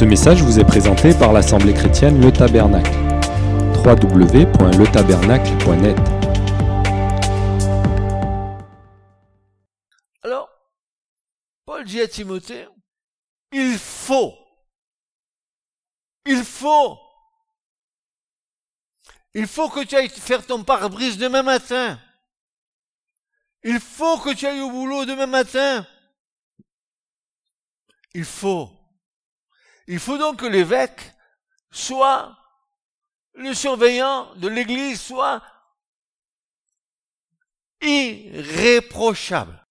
Ce message vous est présenté par l'Assemblée chrétienne Le Tabernacle. www.letabernacle.net Alors, Paul dit à Timothée, il faut, il faut, il faut que tu ailles faire ton pare-brise demain matin. Il faut que tu ailles au boulot demain matin. Il faut. Il faut donc que l'évêque soit le surveillant de l'église, soit irréprochable.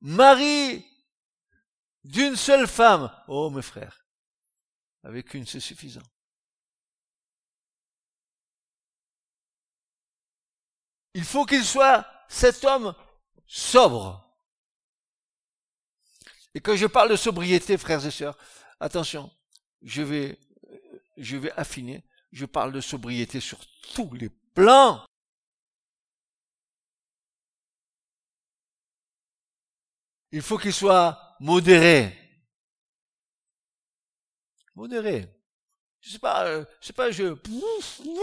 Marie d'une seule femme. Oh mes frères, avec une c'est suffisant. Il faut qu'il soit cet homme sobre. Et quand je parle de sobriété, frères et sœurs, attention, je vais, je vais affiner. Je parle de sobriété sur tous les plans. Il faut qu'il soit modéré. Modéré. Je sais pas, euh, je sais pas, je,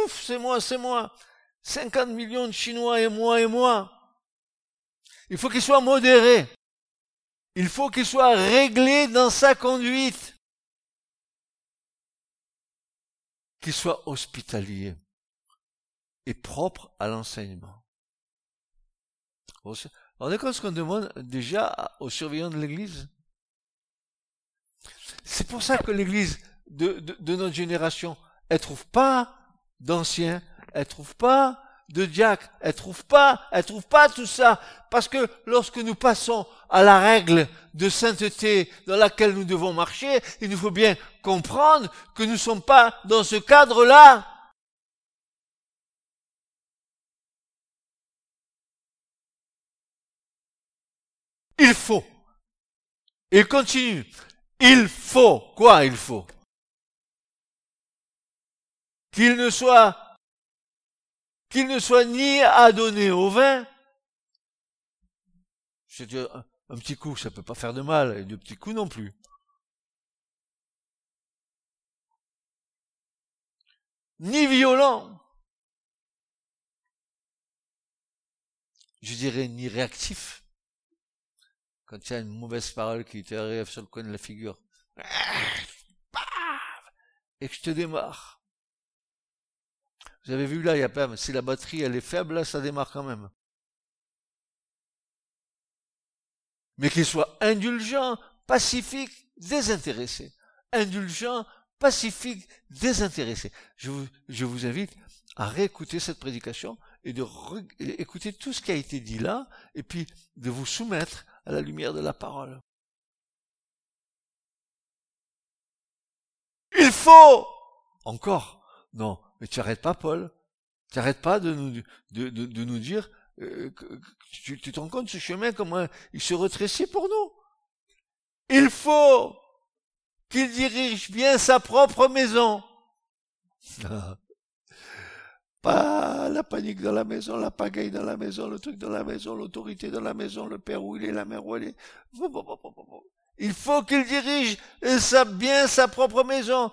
c'est moi, c'est moi. 50 millions de Chinois et moi et moi. Il faut qu'il soit modéré. Il faut qu'il soit réglé dans sa conduite. Qu'il soit hospitalier et propre à l'enseignement. On est compte ce qu'on demande déjà aux surveillants de l'Église? C'est pour ça que l'Église de, de, notre génération, elle trouve pas d'anciens, elle trouve pas de diacres, elle trouve pas, elle trouve pas tout ça. Parce que lorsque nous passons à la règle de sainteté dans laquelle nous devons marcher, il nous faut bien comprendre que nous ne sommes pas dans ce cadre-là. Il faut. Il continue. Il faut. Quoi il faut? Qu'il ne soit qu'il ne soit ni adonné au vin. C'est un, petit coup, ça peut pas faire de mal, et de petits coups non plus. Ni violent. Je dirais ni réactif. Quand il y une mauvaise parole qui te arrive sur le coin de la figure. Et que je te démarre. Vous avez vu là, il y a pas, si la batterie elle est faible, là, ça démarre quand même. Mais qu'il soit indulgent, pacifique, désintéressé. Indulgent, pacifique, désintéressé. Je vous, je vous invite à réécouter cette prédication et de écouter tout ce qui a été dit là, et puis de vous soumettre à la lumière de la parole. Il faut encore, non, mais tu n'arrêtes pas, Paul. Tu n'arrêtes pas de nous, dire, euh, tu, te rends compte ce chemin, comment il se retrécit pour nous. Il faut qu'il dirige bien sa propre maison. Pas la panique dans la maison, la pagaille dans la maison, le truc dans la maison, l'autorité dans la maison, le père où il est, la mère où elle est. Il faut qu'il dirige bien sa propre maison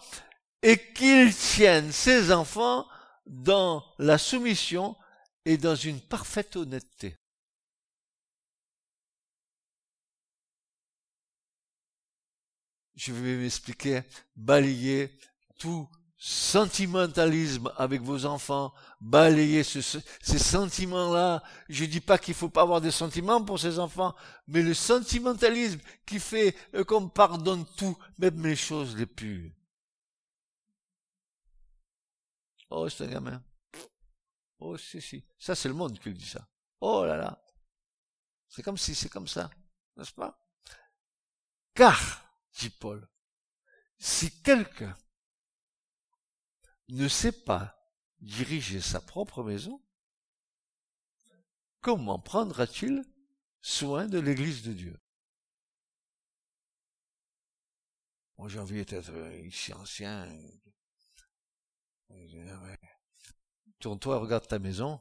et qu'il tienne ses enfants dans la soumission et dans une parfaite honnêteté. Je vais m'expliquer, balayer tout sentimentalisme avec vos enfants, balayer ces sentiments-là. Je dis pas qu'il faut pas avoir des sentiments pour ces enfants, mais le sentimentalisme qui fait euh, qu'on pardonne tout, même les choses les plus Oh, c'est un gamin. Oh, si, si. Ça, c'est le monde qui dit ça. Oh là là. C'est comme si c'est comme ça. N'est-ce pas? Car, dit Paul, si quelqu'un ne sait pas diriger sa propre maison, comment prendra-t-il soin de l'église de Dieu? Moi, j'ai envie d'être ici ancien, ah Tourne-toi regarde ta maison.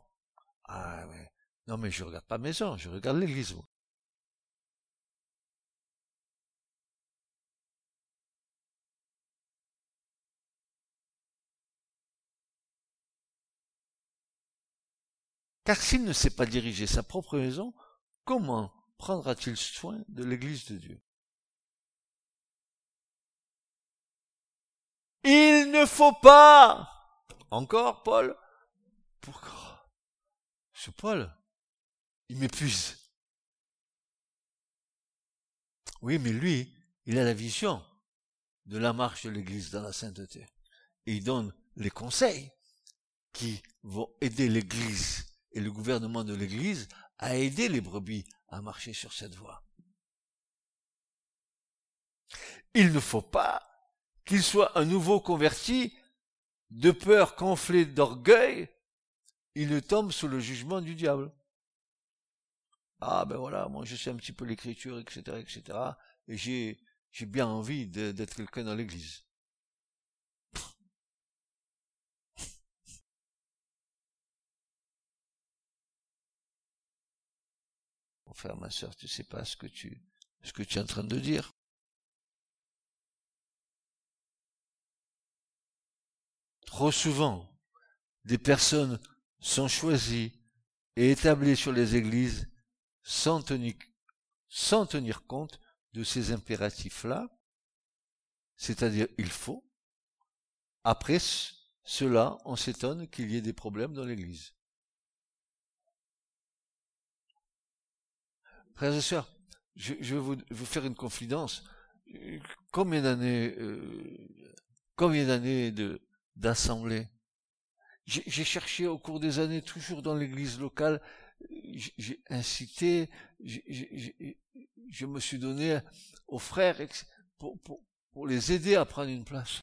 Ah ouais. Non mais je regarde pas maison, je regarde l'église. Car s'il ne sait pas diriger sa propre maison, comment prendra-t-il soin de l'église de Dieu? Il ne faut pas encore, Paul? Pourquoi? Ce Paul, il m'épuise. Oui, mais lui, il a la vision de la marche de l'Église dans la sainteté. Et il donne les conseils qui vont aider l'Église et le gouvernement de l'Église à aider les brebis à marcher sur cette voie. Il ne faut pas qu'il soit un nouveau converti de peur qu'enflé d'orgueil, il tombe sous le jugement du diable. Ah ben voilà, moi je sais un petit peu l'écriture, etc., etc., et j'ai, j'ai bien envie d'être quelqu'un dans l'église. Mon frère, ma soeur, tu sais pas ce que tu, ce que tu es en train de dire. Trop souvent, des personnes sont choisies et établies sur les églises sans tenir, compte de ces impératifs-là, c'est-à-dire il faut. Après cela, on s'étonne qu'il y ait des problèmes dans l'Église. Frères et sœurs, je, vais vous, faire une confidence. Combien d'années, euh, combien d'années de, d'assemblée. J'ai cherché au cours des années, toujours dans l'église locale, j'ai incité, je me suis donné aux frères pour, pour, pour les aider à prendre une place.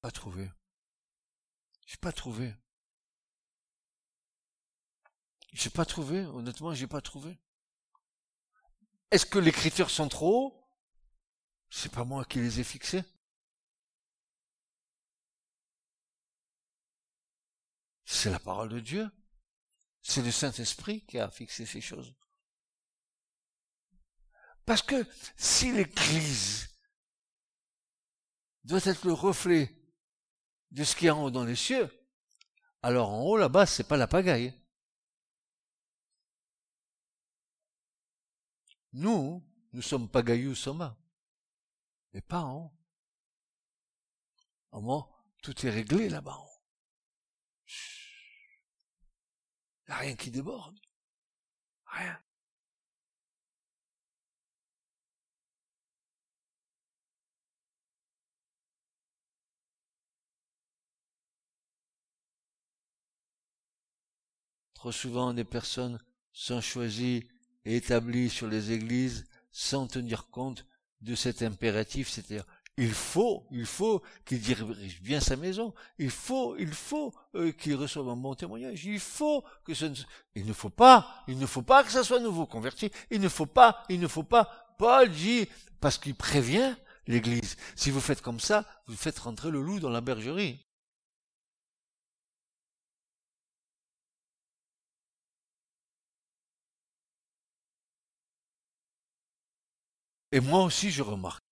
Pas trouvé. J'ai pas trouvé. J'ai pas trouvé, honnêtement, j'ai pas trouvé. Est-ce que les critères sont trop hauts c'est pas moi qui les ai fixés. C'est la parole de Dieu. C'est le Saint-Esprit qui a fixé ces choses. Parce que si l'Église doit être le reflet de ce qui est en haut dans les cieux, alors en haut là-bas, c'est pas la pagaille. Nous, nous sommes pagaillous soma mais pas en haut. Au moins, tout est réglé là-bas. Il n'y a rien qui déborde. Rien. Trop souvent, des personnes sont choisies et établies sur les églises sans tenir compte de cet impératif, c'est-à-dire il faut, il faut qu'il dirige bien sa maison, il faut, il faut euh, qu'il reçoive un bon témoignage, il faut que ce ne, il ne faut pas, il ne faut pas que ça soit nouveau converti, il ne faut pas, il ne faut pas, Paul dit, parce qu'il prévient l'église, si vous faites comme ça, vous faites rentrer le loup dans la bergerie. Et moi aussi, je remarque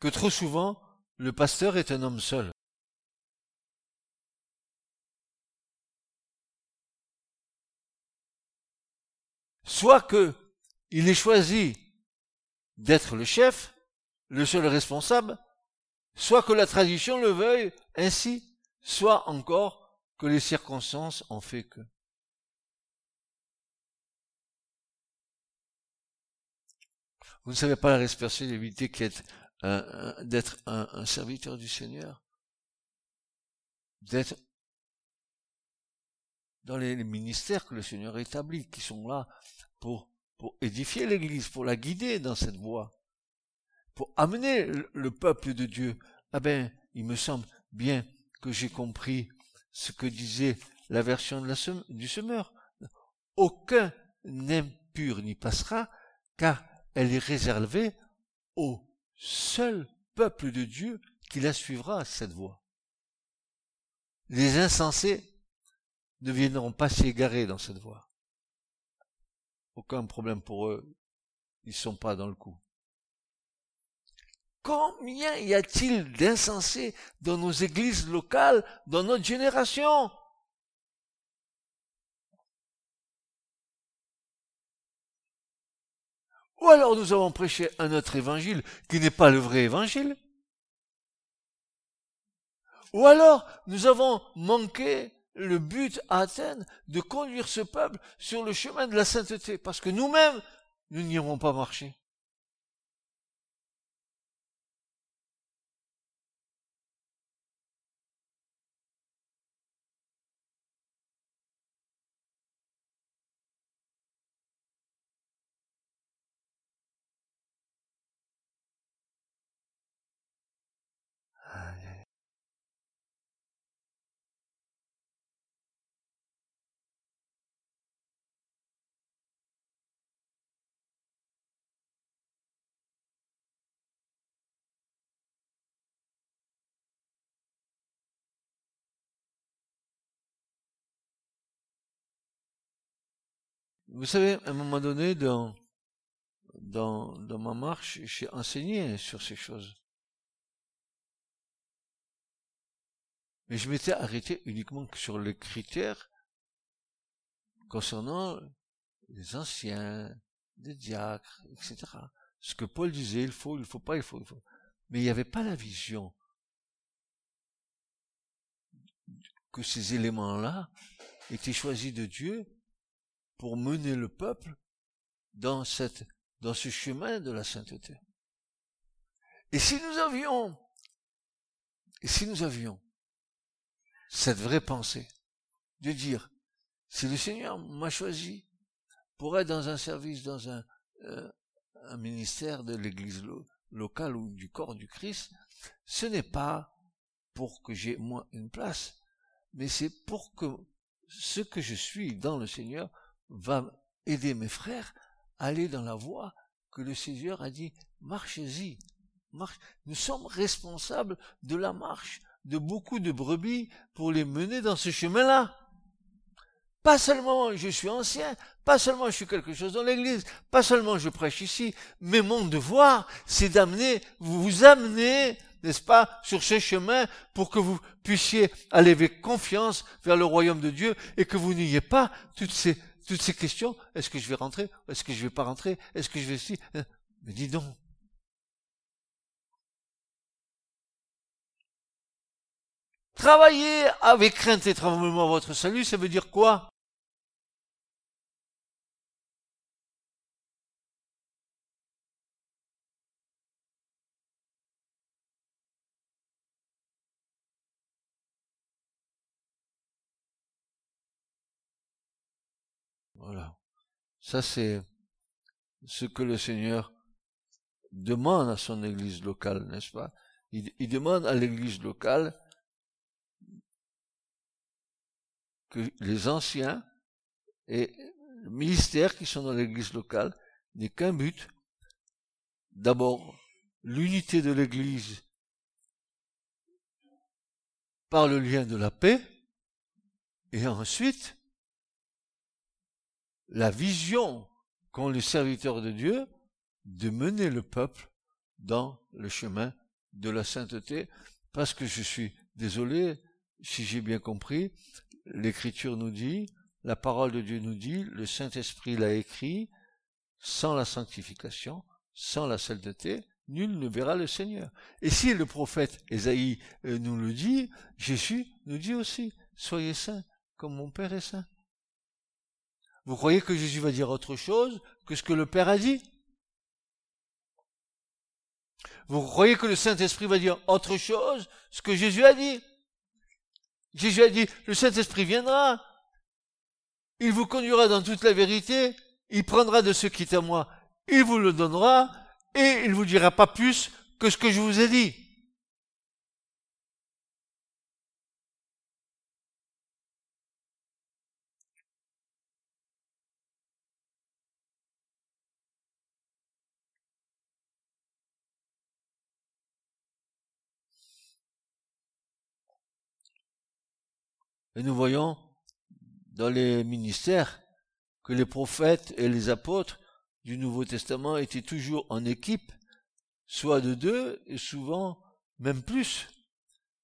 que trop souvent, le pasteur est un homme seul. Soit que il est choisi d'être le chef, le seul responsable, soit que la tradition le veuille ainsi, soit encore que les circonstances ont fait que. Vous ne savez pas la responsabilité qui est d'être un, serviteur du Seigneur, d'être dans les, ministères que le Seigneur établit, qui sont là pour, édifier l'Église, pour la guider dans cette voie, pour amener le, peuple de Dieu. Ah ben, il me semble bien que j'ai compris ce que disait la version du semeur. Aucun impur n'y passera, car elle est réservée au seul peuple de Dieu qui la suivra, cette voie. Les insensés ne viendront pas s'y égarer dans cette voie. Aucun problème pour eux, ils sont pas dans le coup. Combien y a-t-il d'insensés dans nos églises locales, dans notre génération? Ou alors nous avons prêché un autre évangile qui n'est pas le vrai évangile. Ou alors nous avons manqué le but à Athènes de conduire ce peuple sur le chemin de la sainteté, parce que nous-mêmes, nous n'y avons pas marché. Vous savez, à un moment donné, dans, dans, dans ma marche, j'ai enseigné sur ces choses. Mais je m'étais arrêté uniquement sur les critères concernant les anciens, les diacres, etc. Ce que Paul disait, il faut, il faut pas, il faut, il faut. Mais il n'y avait pas la vision que ces éléments-là étaient choisis de Dieu pour mener le peuple dans cette, dans ce chemin de la sainteté. Et si nous avions, si nous avions cette vraie pensée de dire, si le Seigneur m'a choisi pour être dans un service, dans un, euh, ministère de l'église locale ou du corps du Christ, ce n'est pas pour que j'ai moi une place, mais c'est pour que ce que je suis dans le Seigneur va aider mes frères à aller dans la voie que le Seigneur a dit, marchez-y. Marche. Nous sommes responsables de la marche de beaucoup de brebis pour les mener dans ce chemin-là. Pas seulement je suis ancien, pas seulement je suis quelque chose dans l'église, pas seulement je prêche ici, mais mon devoir, c'est d'amener, vous amener, n'est-ce pas, sur ce chemin pour que vous puissiez aller avec confiance vers le royaume de Dieu et que vous n'ayez pas toutes ces toutes ces questions, est-ce que je vais rentrer, est-ce que je vais pas rentrer, est-ce que je vais ici hein? Mais dis donc. Travailler avec crainte et tremblement votre salut, ça veut dire quoi? Ça, c'est ce que le Seigneur demande à son église locale, n'est-ce pas? Il, demande à l'église locale que les anciens et le ministère qui sont dans l'église locale n'aient qu'un but. D'abord, l'unité de l'église par le lien de la paix, et ensuite, la vision qu'ont les serviteurs de Dieu de mener le peuple dans le chemin de la sainteté, parce que je suis désolé, si j'ai bien compris, l'écriture nous dit, la parole de Dieu nous dit, le Saint-Esprit l'a écrit, sans la sanctification, sans la sainteté, nul ne verra le Seigneur. Et si le prophète Esaïe euh, nous le dit, Jésus nous dit aussi, soyez saints comme mon Père est saint. Vous croyez que Jésus va dire autre chose que ce que le Père a dit? Vous croyez que le Saint-Esprit va dire autre chose ce que Jésus a dit? Jésus a dit, le Saint-Esprit viendra, il vous conduira dans toute la vérité, il prendra de ce qui est à moi, il vous le donnera, et il vous dira pas plus que ce que je vous ai dit. Et nous voyons dans les ministères que les prophètes et les apôtres du Nouveau Testament étaient toujours en équipe soit de deux, et souvent même plus.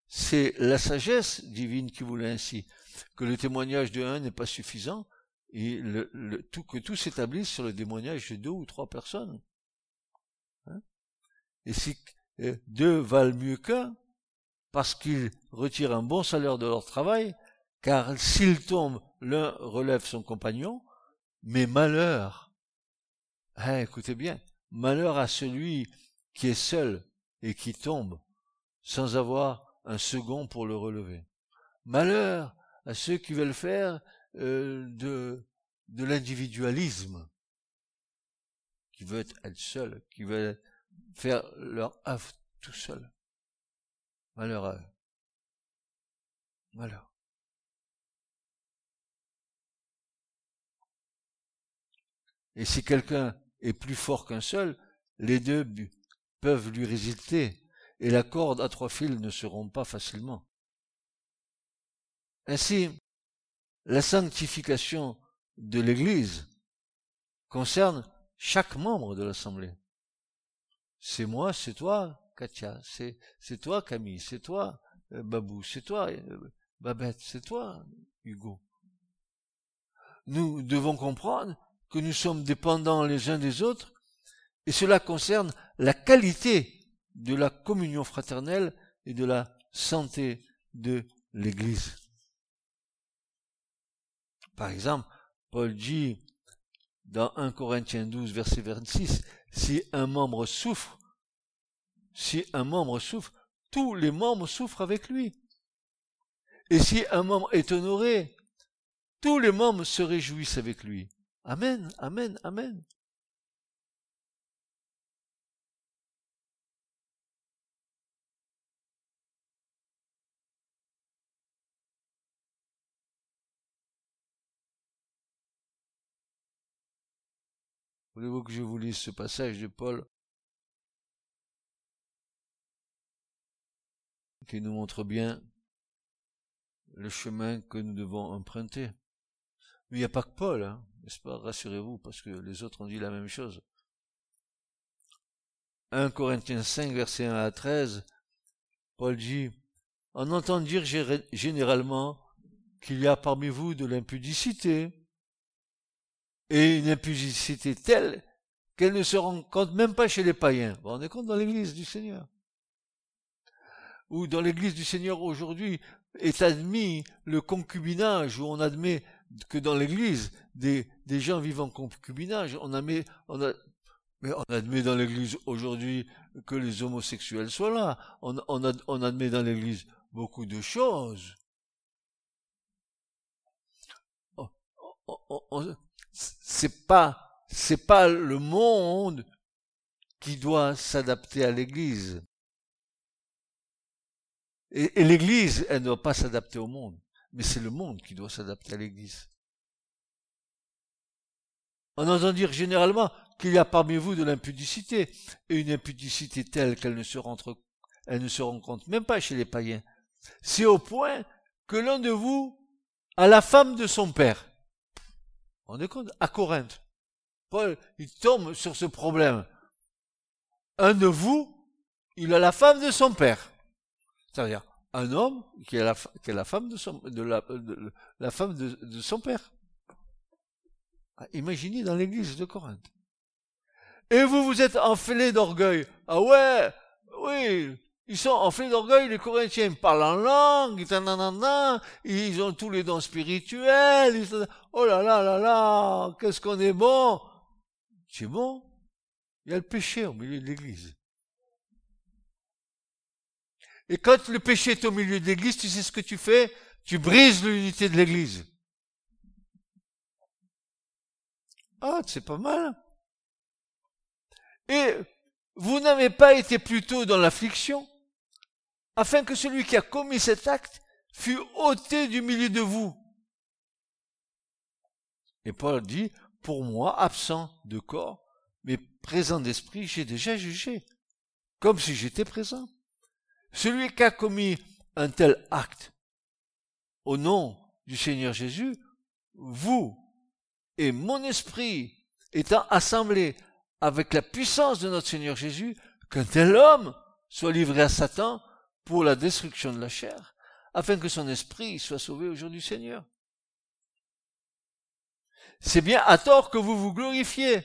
C'est la sagesse divine qui voulait ainsi, que le témoignage de un n'est pas suffisant, et le, tout, que tout s'établisse sur le témoignage de deux ou trois personnes. Hein? Et si deux valent mieux qu'un, parce qu'ils retirent un bon salaire de leur travail, car s'ils tombent, l'un relève son compagnon, mais malheur, hein, écoutez bien, malheur à celui qui est seul et qui tombe sans avoir un second pour le relever. Malheur à ceux qui veulent faire euh, de, de l'individualisme, qui veulent être seuls, qui veulent faire leur œuvre tout seul. Malheur à eux. Malheur. Et si quelqu'un est plus fort qu'un seul, les deux peuvent lui résister, et la corde à trois fils ne se rompt pas facilement. Ainsi, la sanctification de l'Église concerne chaque membre de l'Assemblée. C'est moi, c'est toi, Katia, c'est, toi, Camille, c'est toi, euh, Babou, c'est toi, euh, Babette, c'est toi, Hugo. Nous devons comprendre que nous sommes dépendants les uns des autres, et cela concerne la qualité de la communion fraternelle et de la santé de l'Église. Par exemple, Paul dit dans 1 Corinthiens 12, verset 26, si un membre souffre, si un membre souffre, tous les membres souffrent avec lui. Et si un membre est honoré, tous les membres se réjouissent avec lui. Amen, amen, amen. Voulez-vous que je vous lise ce passage de Paul? Qui nous montre bien le chemin que nous devons emprunter. Mais il n'y a pas que Paul, hein, n'est-ce pas? Rassurez-vous, parce que les autres ont dit la même chose. 1 Corinthiens 5, verset 1 à 13, Paul dit, On entend dire généralement qu'il y a parmi vous de l'impudicité, et une impudicité telle qu'elle ne se rencontre même pas chez les païens. Vous vous rendez compte dans l'église du Seigneur? Ou dans l'église du Seigneur aujourd'hui est admis le concubinage, où on admet que dans l'église, des, des gens vivent en concubinage. On admet, on a, mais on admet dans l'église aujourd'hui que les homosexuels soient là. On, on, on admet dans l'église beaucoup de choses. On, c'est pas, c'est pas le monde qui doit s'adapter à l'église. Et, l'église, elle ne doit pas s'adapter au monde, mais c'est le monde qui doit s'adapter à l'église. On entend dire généralement qu'il y a parmi vous de l'impudicité, et une impudicité telle qu'elle ne se rencontre même pas chez les païens. C'est au point que l'un de vous a la femme de son père. On est compte? À Corinthe. Paul, il tombe sur ce problème. Un de vous, il a la femme de son père. C'est-à-dire, un homme qui a la, qui a la femme de son, de la, femme de, son père. Ah, imaginez dans l'église de Corinthe. Et vous, vous êtes enflé d'orgueil. Ah ouais, oui, ils sont enflés d'orgueil, les Corinthiens. Ils parlent en langue, ils ont tous les dons spirituels. oh là là là là, qu'est-ce qu'on est bon. C'est bon. Il y a le péché au milieu de l'église. Et quand le péché est au milieu de l'église, tu sais ce que tu fais? Tu brises l'unité de l'église. Ah, c'est pas mal. Et vous n'avez pas été plutôt dans l'affliction afin que celui qui a commis cet acte fût ôté du milieu de vous. Et Paul dit, pour moi, absent de corps, mais présent d'esprit, j'ai déjà jugé, comme si j'étais présent. Celui qui a commis un tel acte, au nom du Seigneur Jésus, vous et mon esprit étant assemblés avec la puissance de notre Seigneur Jésus, qu'un tel homme soit livré à Satan pour la destruction de la chair, afin que son esprit soit sauvé au jour du Seigneur. C'est bien à tort que vous vous glorifiez.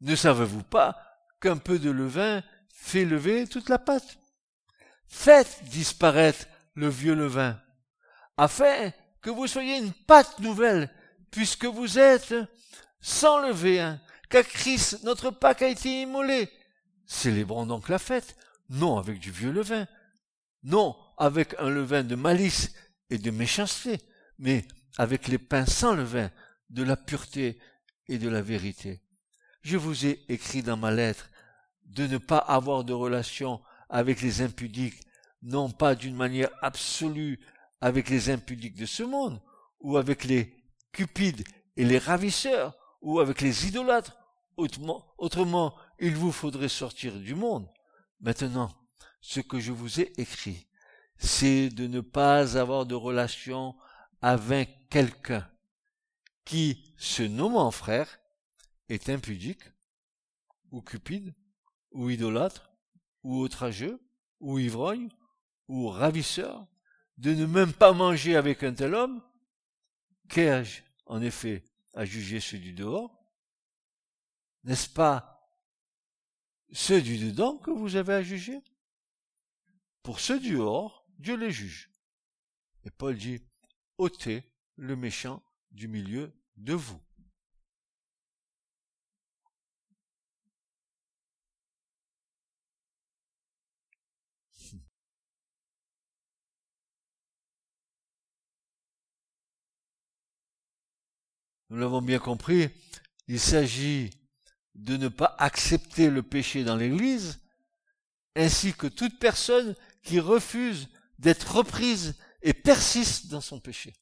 Ne savez-vous pas qu'un peu de levain fait lever toute la pâte? Faites disparaître le vieux levain, afin que vous soyez une pâte nouvelle, puisque vous êtes sans levain, car Christ, notre Pâque, a été immolé. Célébrons donc la fête, non avec du vieux levain, non avec un levain de malice et de méchanceté, mais avec les pains sans levain, de la pureté et de la vérité. Je vous ai écrit dans ma lettre de ne pas avoir de relation avec les impudiques, non pas d'une manière absolue avec les impudiques de ce monde, ou avec les cupides et les ravisseurs, ou avec les idolâtres. Autrement, il vous faudrait sortir du monde. Maintenant, ce que je vous ai écrit, c'est de ne pas avoir de relation avec quelqu'un qui, se nommant frère, est impudique, ou cupide, ou idolâtre, ou outrageux, ou ivrogne, ou ravisseur, de ne même pas manger avec un tel homme, qu'ai-je, en effet, à juger ceux du dehors? N'est-ce pas ceux du dedans que vous avez à juger? Pour ceux du dehors, Dieu les juge. Et Paul dit, ôtez le méchant du milieu de vous. Nous l'avons bien compris, il s'agit de ne pas accepter le péché dans l'Église, ainsi que toute personne qui refuse d'être reprise et persiste dans son péché.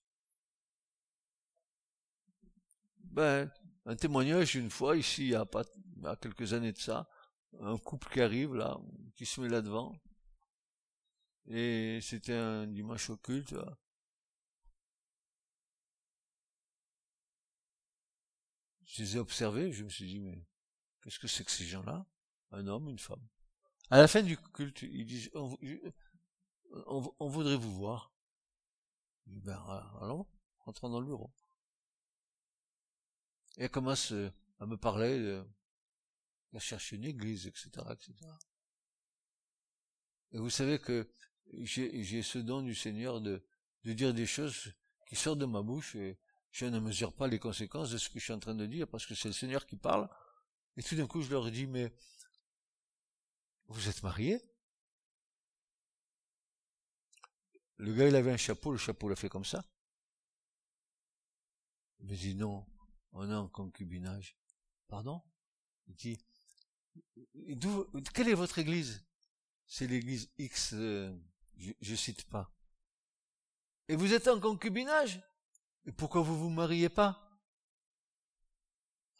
Ben, un témoignage une fois ici, il y a pas, il quelques années de ça, un couple qui arrive là, qui se met là devant, et c'était un dimanche occulte. Je les ai observés, je me suis dit, mais qu'est-ce que c'est que ces gens-là? Un homme, une femme. À la fin du culte, ils disent, on, voudrait vous voir. ben, allons, rentrons dans le bureau. Et elle commence euh, à me parler de, de chercher une église, etc., etc. Et vous savez que j'ai ce don du Seigneur de, de dire des choses qui sortent de ma bouche et je ne mesure pas les conséquences de ce que je suis en train de dire parce que c'est le Seigneur qui parle. Et tout d'un coup, je leur dis, mais vous êtes mariés? Le gars, il avait un chapeau, le chapeau l'a fait comme ça. Il me dit, non, on est en concubinage. Pardon? Il dit, d'où, quelle est votre église? C'est l'église X, euh, je, je cite pas. Et vous êtes en concubinage? Et pourquoi vous vous mariez pas?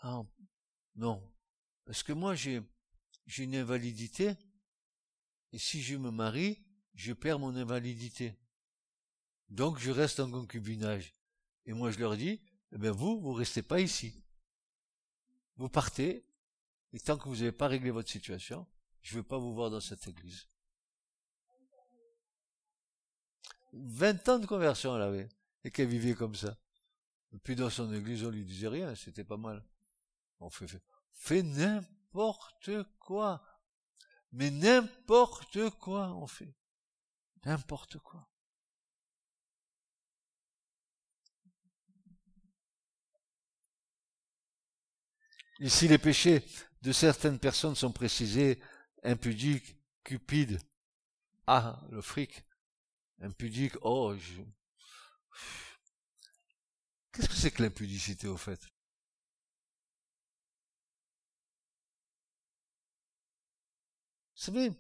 Ah, non. Parce que moi, j'ai, j'ai une invalidité. Et si je me marie, je perds mon invalidité. Donc, je reste en concubinage. Et moi, je leur dis, eh bien vous, vous restez pas ici. Vous partez, et tant que vous n'avez pas réglé votre situation, je ne veux pas vous voir dans cette église. 20 ans de conversion elle avait, et qu'elle vivait comme ça. Et puis dans son église, on lui disait rien, c'était pas mal. On fait, fait, fait n'importe quoi. Mais n'importe quoi on fait. N'importe quoi. Ici, les péchés de certaines personnes sont précisés impudiques, cupides. Ah, le fric. Impudique, oh, je... Qu'est-ce que c'est que l'impudicité au fait? Vous savez,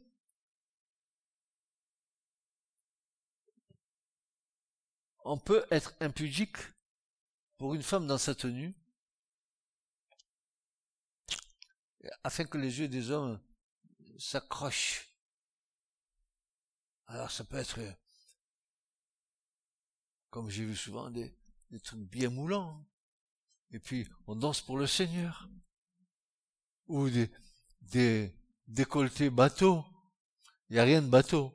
on peut être impudique pour une femme dans sa tenue afin que les yeux des hommes s'accrochent. Alors ça peut être, comme j'ai vu souvent, des, trucs bien moulants. Et puis on danse pour le Seigneur. Ou des, des, décolleté bateau. Il n'y a rien de bateau.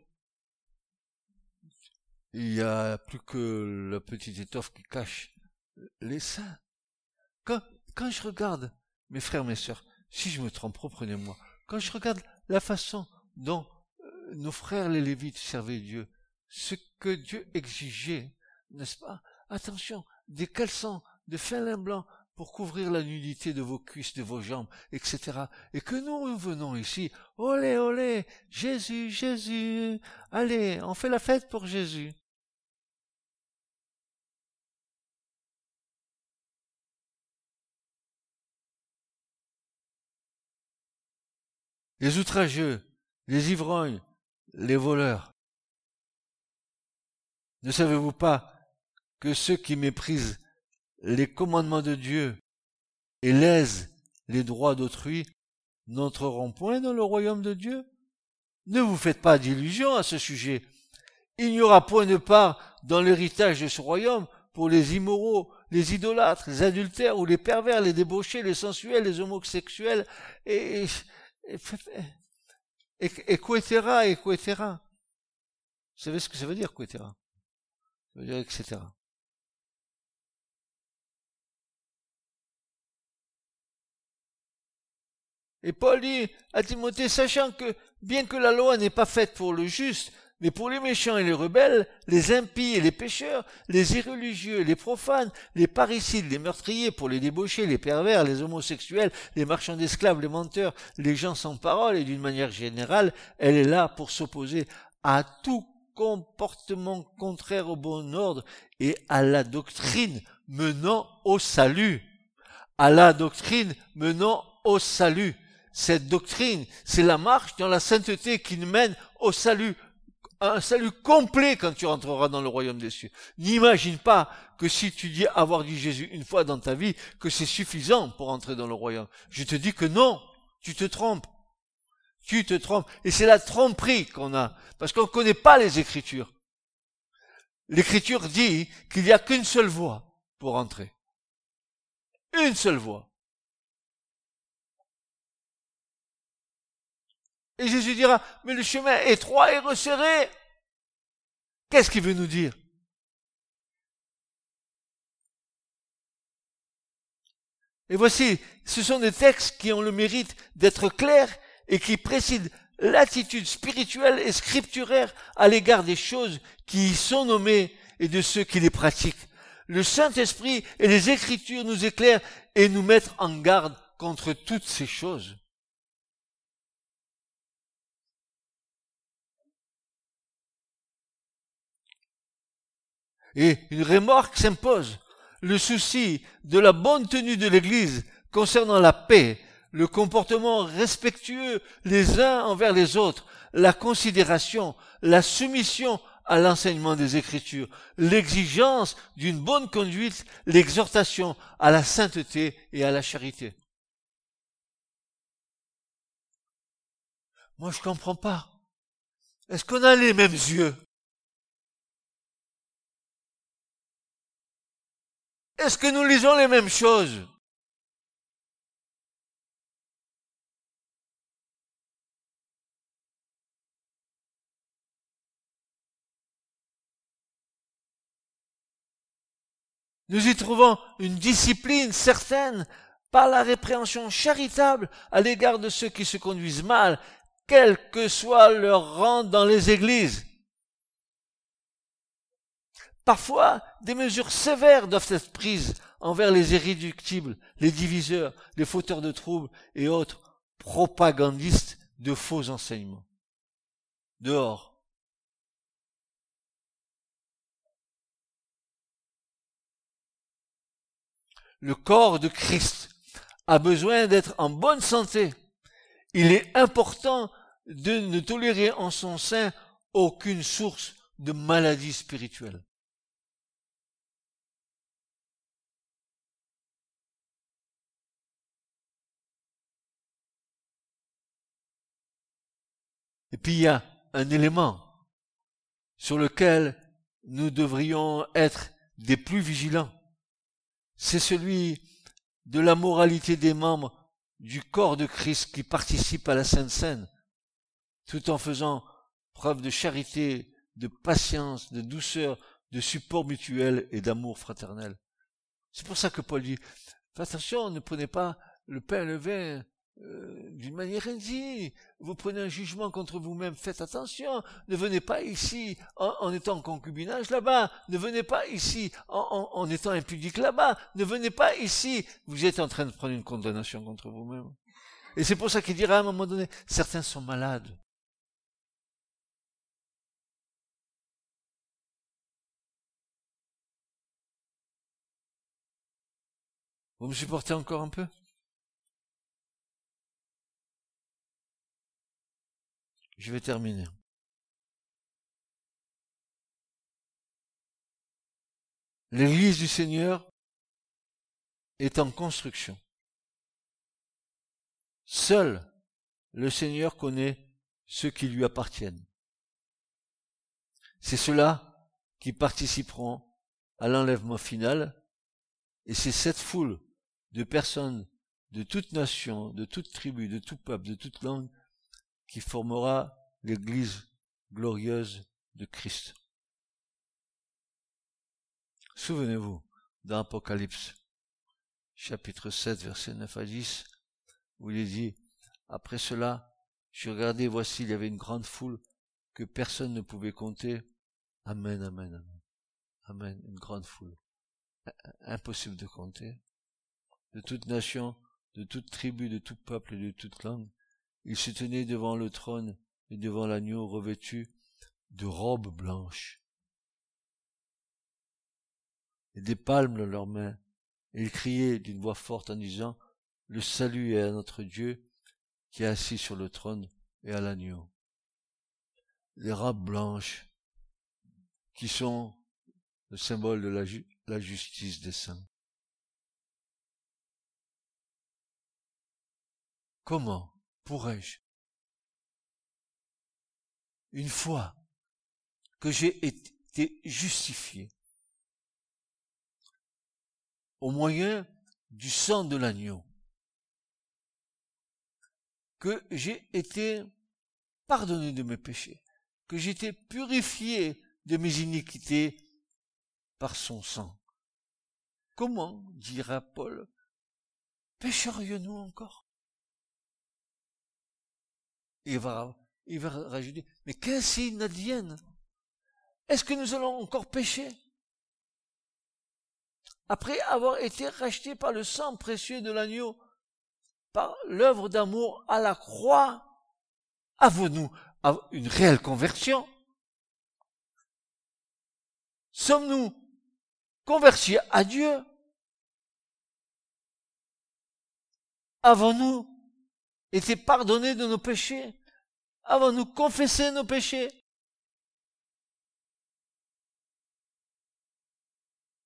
Il n'y a plus que la petite étoffe qui cache les seins. Quand, quand je regarde, mes frères, mes sœurs, si je me trompe, reprenez-moi, quand je regarde la façon dont euh, nos frères les Lévites servaient Dieu, ce que Dieu exigeait, n'est-ce pas? Attention, des caleçons de fin lin blanc pour couvrir la nudité de vos cuisses, de vos jambes, etc. Et que nous venons ici, olé, olé, Jésus, Jésus, allez, on fait la fête pour Jésus. Les outrageux, les ivrognes, les voleurs. Ne savez-vous pas que ceux qui méprisent les commandements de Dieu et lèsent les droits d'autrui n'entreront point dans le royaume de Dieu? Ne vous faites pas d'illusions à ce sujet. Il n'y aura point de part dans l'héritage de ce royaume pour les immoraux, les idolâtres, les adultères ou les pervers, les débauchés, les sensuels, les homosexuels, et, et, et, et, Vous savez ce que ça veut dire, etc. Ça veut dire etc. Et Paul dit à Timothée, sachant que bien que la loi n'est pas faite pour le juste, mais pour les méchants et les rebelles, les impies et les pécheurs, les irreligieux et les profanes, les parricides, les meurtriers, pour les débauchés, les pervers, les homosexuels, les marchands d'esclaves, les menteurs, les gens sans parole, et d'une manière générale, elle est là pour s'opposer à tout comportement contraire au bon ordre et à la doctrine menant au salut. À la doctrine menant au salut cette doctrine, c'est la marche dans la sainteté qui nous mène au salut, un salut complet quand tu rentreras dans le royaume des cieux. N'imagine pas que si tu dis avoir dit Jésus une fois dans ta vie, que c'est suffisant pour entrer dans le royaume. Je te dis que non, tu te trompes. Tu te trompes. Et c'est la tromperie qu'on a, parce qu'on ne connaît pas les Écritures. L'Écriture dit qu'il n'y a qu'une seule voie pour entrer. Une seule voie. Et Jésus dira, mais le chemin étroit et resserré. Qu'est-ce qu'il veut nous dire? Et voici, ce sont des textes qui ont le mérite d'être clairs et qui précisent l'attitude spirituelle et scripturaire à l'égard des choses qui y sont nommées et de ceux qui les pratiquent. Le Saint-Esprit et les Écritures nous éclairent et nous mettent en garde contre toutes ces choses. Et une remorque s'impose. Le souci de la bonne tenue de l'Église concernant la paix, le comportement respectueux les uns envers les autres, la considération, la soumission à l'enseignement des Écritures, l'exigence d'une bonne conduite, l'exhortation à la sainteté et à la charité. Moi, je comprends pas. Est-ce qu'on a les mêmes yeux? Est-ce que nous lisons les mêmes choses? Nous y trouvons une discipline certaine par la répréhension charitable à l'égard de ceux qui se conduisent mal, quel que soit leur rang dans les églises. Parfois, des mesures sévères doivent être prises envers les irréductibles, les diviseurs, les fauteurs de troubles et autres propagandistes de faux enseignements. Dehors. Le corps de Christ a besoin d'être en bonne santé. Il est important de ne tolérer en son sein aucune source de maladie spirituelle. Et puis il y a un élément sur lequel nous devrions être des plus vigilants. C'est celui de la moralité des membres du corps de Christ qui participe à la Sainte Seine, tout en faisant preuve de charité, de patience, de douceur, de support mutuel et d'amour fraternel. C'est pour ça que Paul dit, attention, ne prenez pas le pain et le vin euh, d'une manière indigne. Vous prenez un jugement contre vous-même. Faites attention. Ne venez pas ici en, étant en concubinage là-bas. Ne venez pas ici en, en étant impudique là-bas. Ne venez pas ici. Vous êtes en train de prendre une condamnation contre vous-même. Et c'est pour ça qu'il dira à un moment donné, certains sont malades. Vous me supportez encore un peu? Je vais terminer. L'Église du Seigneur est en construction. Seul le Seigneur connaît ceux qui lui appartiennent. C'est ceux-là qui participeront à l'enlèvement final, et c'est cette foule de personnes de toute nation, de toute tribu, de tout peuple, de toute langue, qui formera l'Église glorieuse de Christ. Souvenez-vous, dans Apocalypse, chapitre 7, verset 9 à 10, où il est dit, après cela, je regardais, voici, il y avait une grande foule que personne ne pouvait compter. Amen, amen, amen. Amen, une grande foule. Impossible de compter. De toute nation, de toute tribu, de tout peuple et de toute langue. Ils se tenaient devant le trône et devant l'agneau revêtu de robes blanches et des palmes dans leurs mains. Et ils criaient d'une voix forte en disant, Le salut est à notre Dieu qui est assis sur le trône et à l'agneau. Les robes blanches qui sont le symbole de la justice des saints. Comment pourrais-je, une fois que j'ai été justifié au moyen du sang de l'agneau, que j'ai été pardonné de mes péchés, que j'ai été purifié de mes iniquités par son sang. Comment, dira Paul, pécherions-nous encore? Il va, rajouter, mais qu'ainsi n'advienne Est-ce que nous allons encore pécher? Après avoir été rachetés par le sang précieux de l'agneau, par l'œuvre d'amour à la croix, avons-nous une réelle conversion? Sommes-nous convertis à Dieu? Avons-nous été pardonnés de nos péchés Avons-nous confessé nos péchés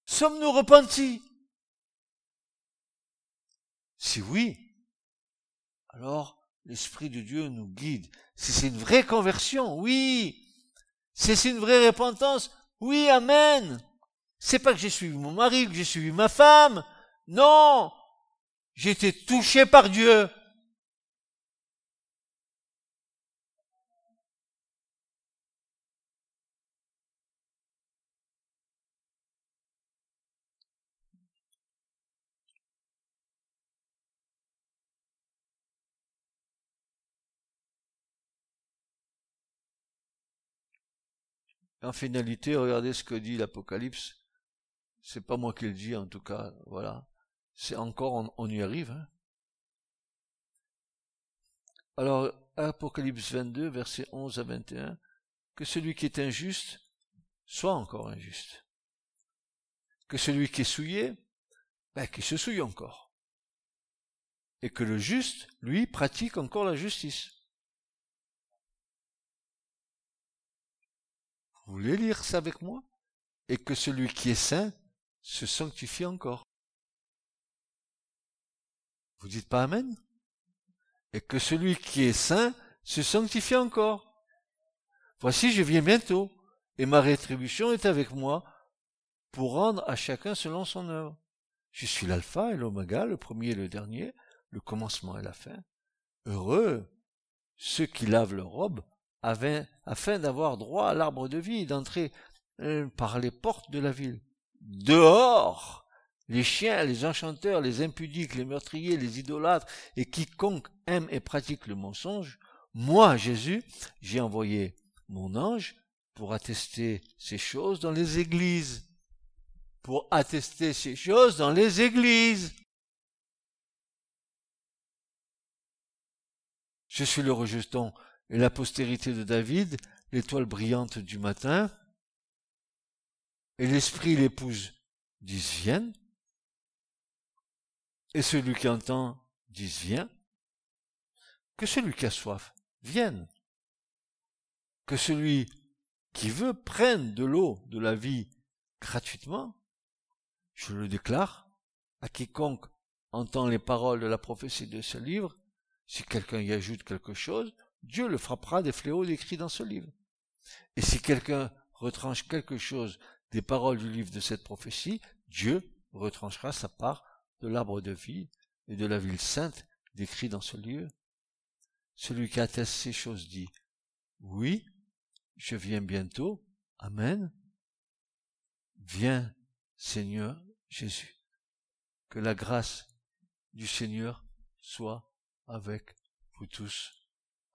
Sommes-nous repentis? Si oui, alors l'Esprit de Dieu nous guide. Si c'est une vraie conversion, oui. Si c'est une vraie repentance, oui, Amen. C'est pas que j'ai suivi mon mari, que j'ai suivi ma femme. Non. J'ai été touché par Dieu. En finalité, regardez ce que dit l'Apocalypse. C'est pas moi qui le dis, en tout cas, voilà. C'est encore, on, y arrive. Hein. Alors, Apocalypse 22, versets 11 à 21, que celui qui est injuste soit encore injuste. Que celui qui est souillé, ben, qu'il se souille encore. Et que le juste, lui, pratique encore la justice. Voulez lire ça avec moi? Et que celui qui est saint se sanctifie encore. Vous dites pas Amen? Et que celui qui est saint se sanctifie encore. Voici, je viens bientôt, et ma rétribution est avec moi pour rendre à chacun selon son œuvre. Je suis l'alpha et l'oméga, le premier et le dernier, le commencement et la fin. Heureux ceux qui lavent leurs robes afin d'avoir droit à l'arbre de vie d'entrer euh, par les portes de la ville. Dehors, les chiens, les enchanteurs, les impudiques, les meurtriers, les idolâtres et quiconque aime et pratique le mensonge, moi, Jésus, j'ai envoyé mon ange pour attester ces choses dans les églises. Pour attester ces choses dans les églises. Je suis le rejeton et la postérité de David, l'étoile brillante du matin. Et l'esprit l'épouse disent vienne. Et celui qui entend dise viens. Que celui qui a soif vienne. Que celui qui veut prenne de l'eau de la vie gratuitement. Je le déclare à quiconque entend les paroles de la prophétie de ce livre, si quelqu'un y ajoute quelque chose, Dieu le frappera des fléaux décrits dans ce livre. Et si quelqu'un retranche quelque chose des paroles du livre de cette prophétie, Dieu retranchera sa part de l'arbre de vie et de la ville sainte décrit dans ce livre. Celui qui atteste ces choses dit, oui, je viens bientôt. Amen. Viens, Seigneur Jésus. Que la grâce du Seigneur soit avec vous tous.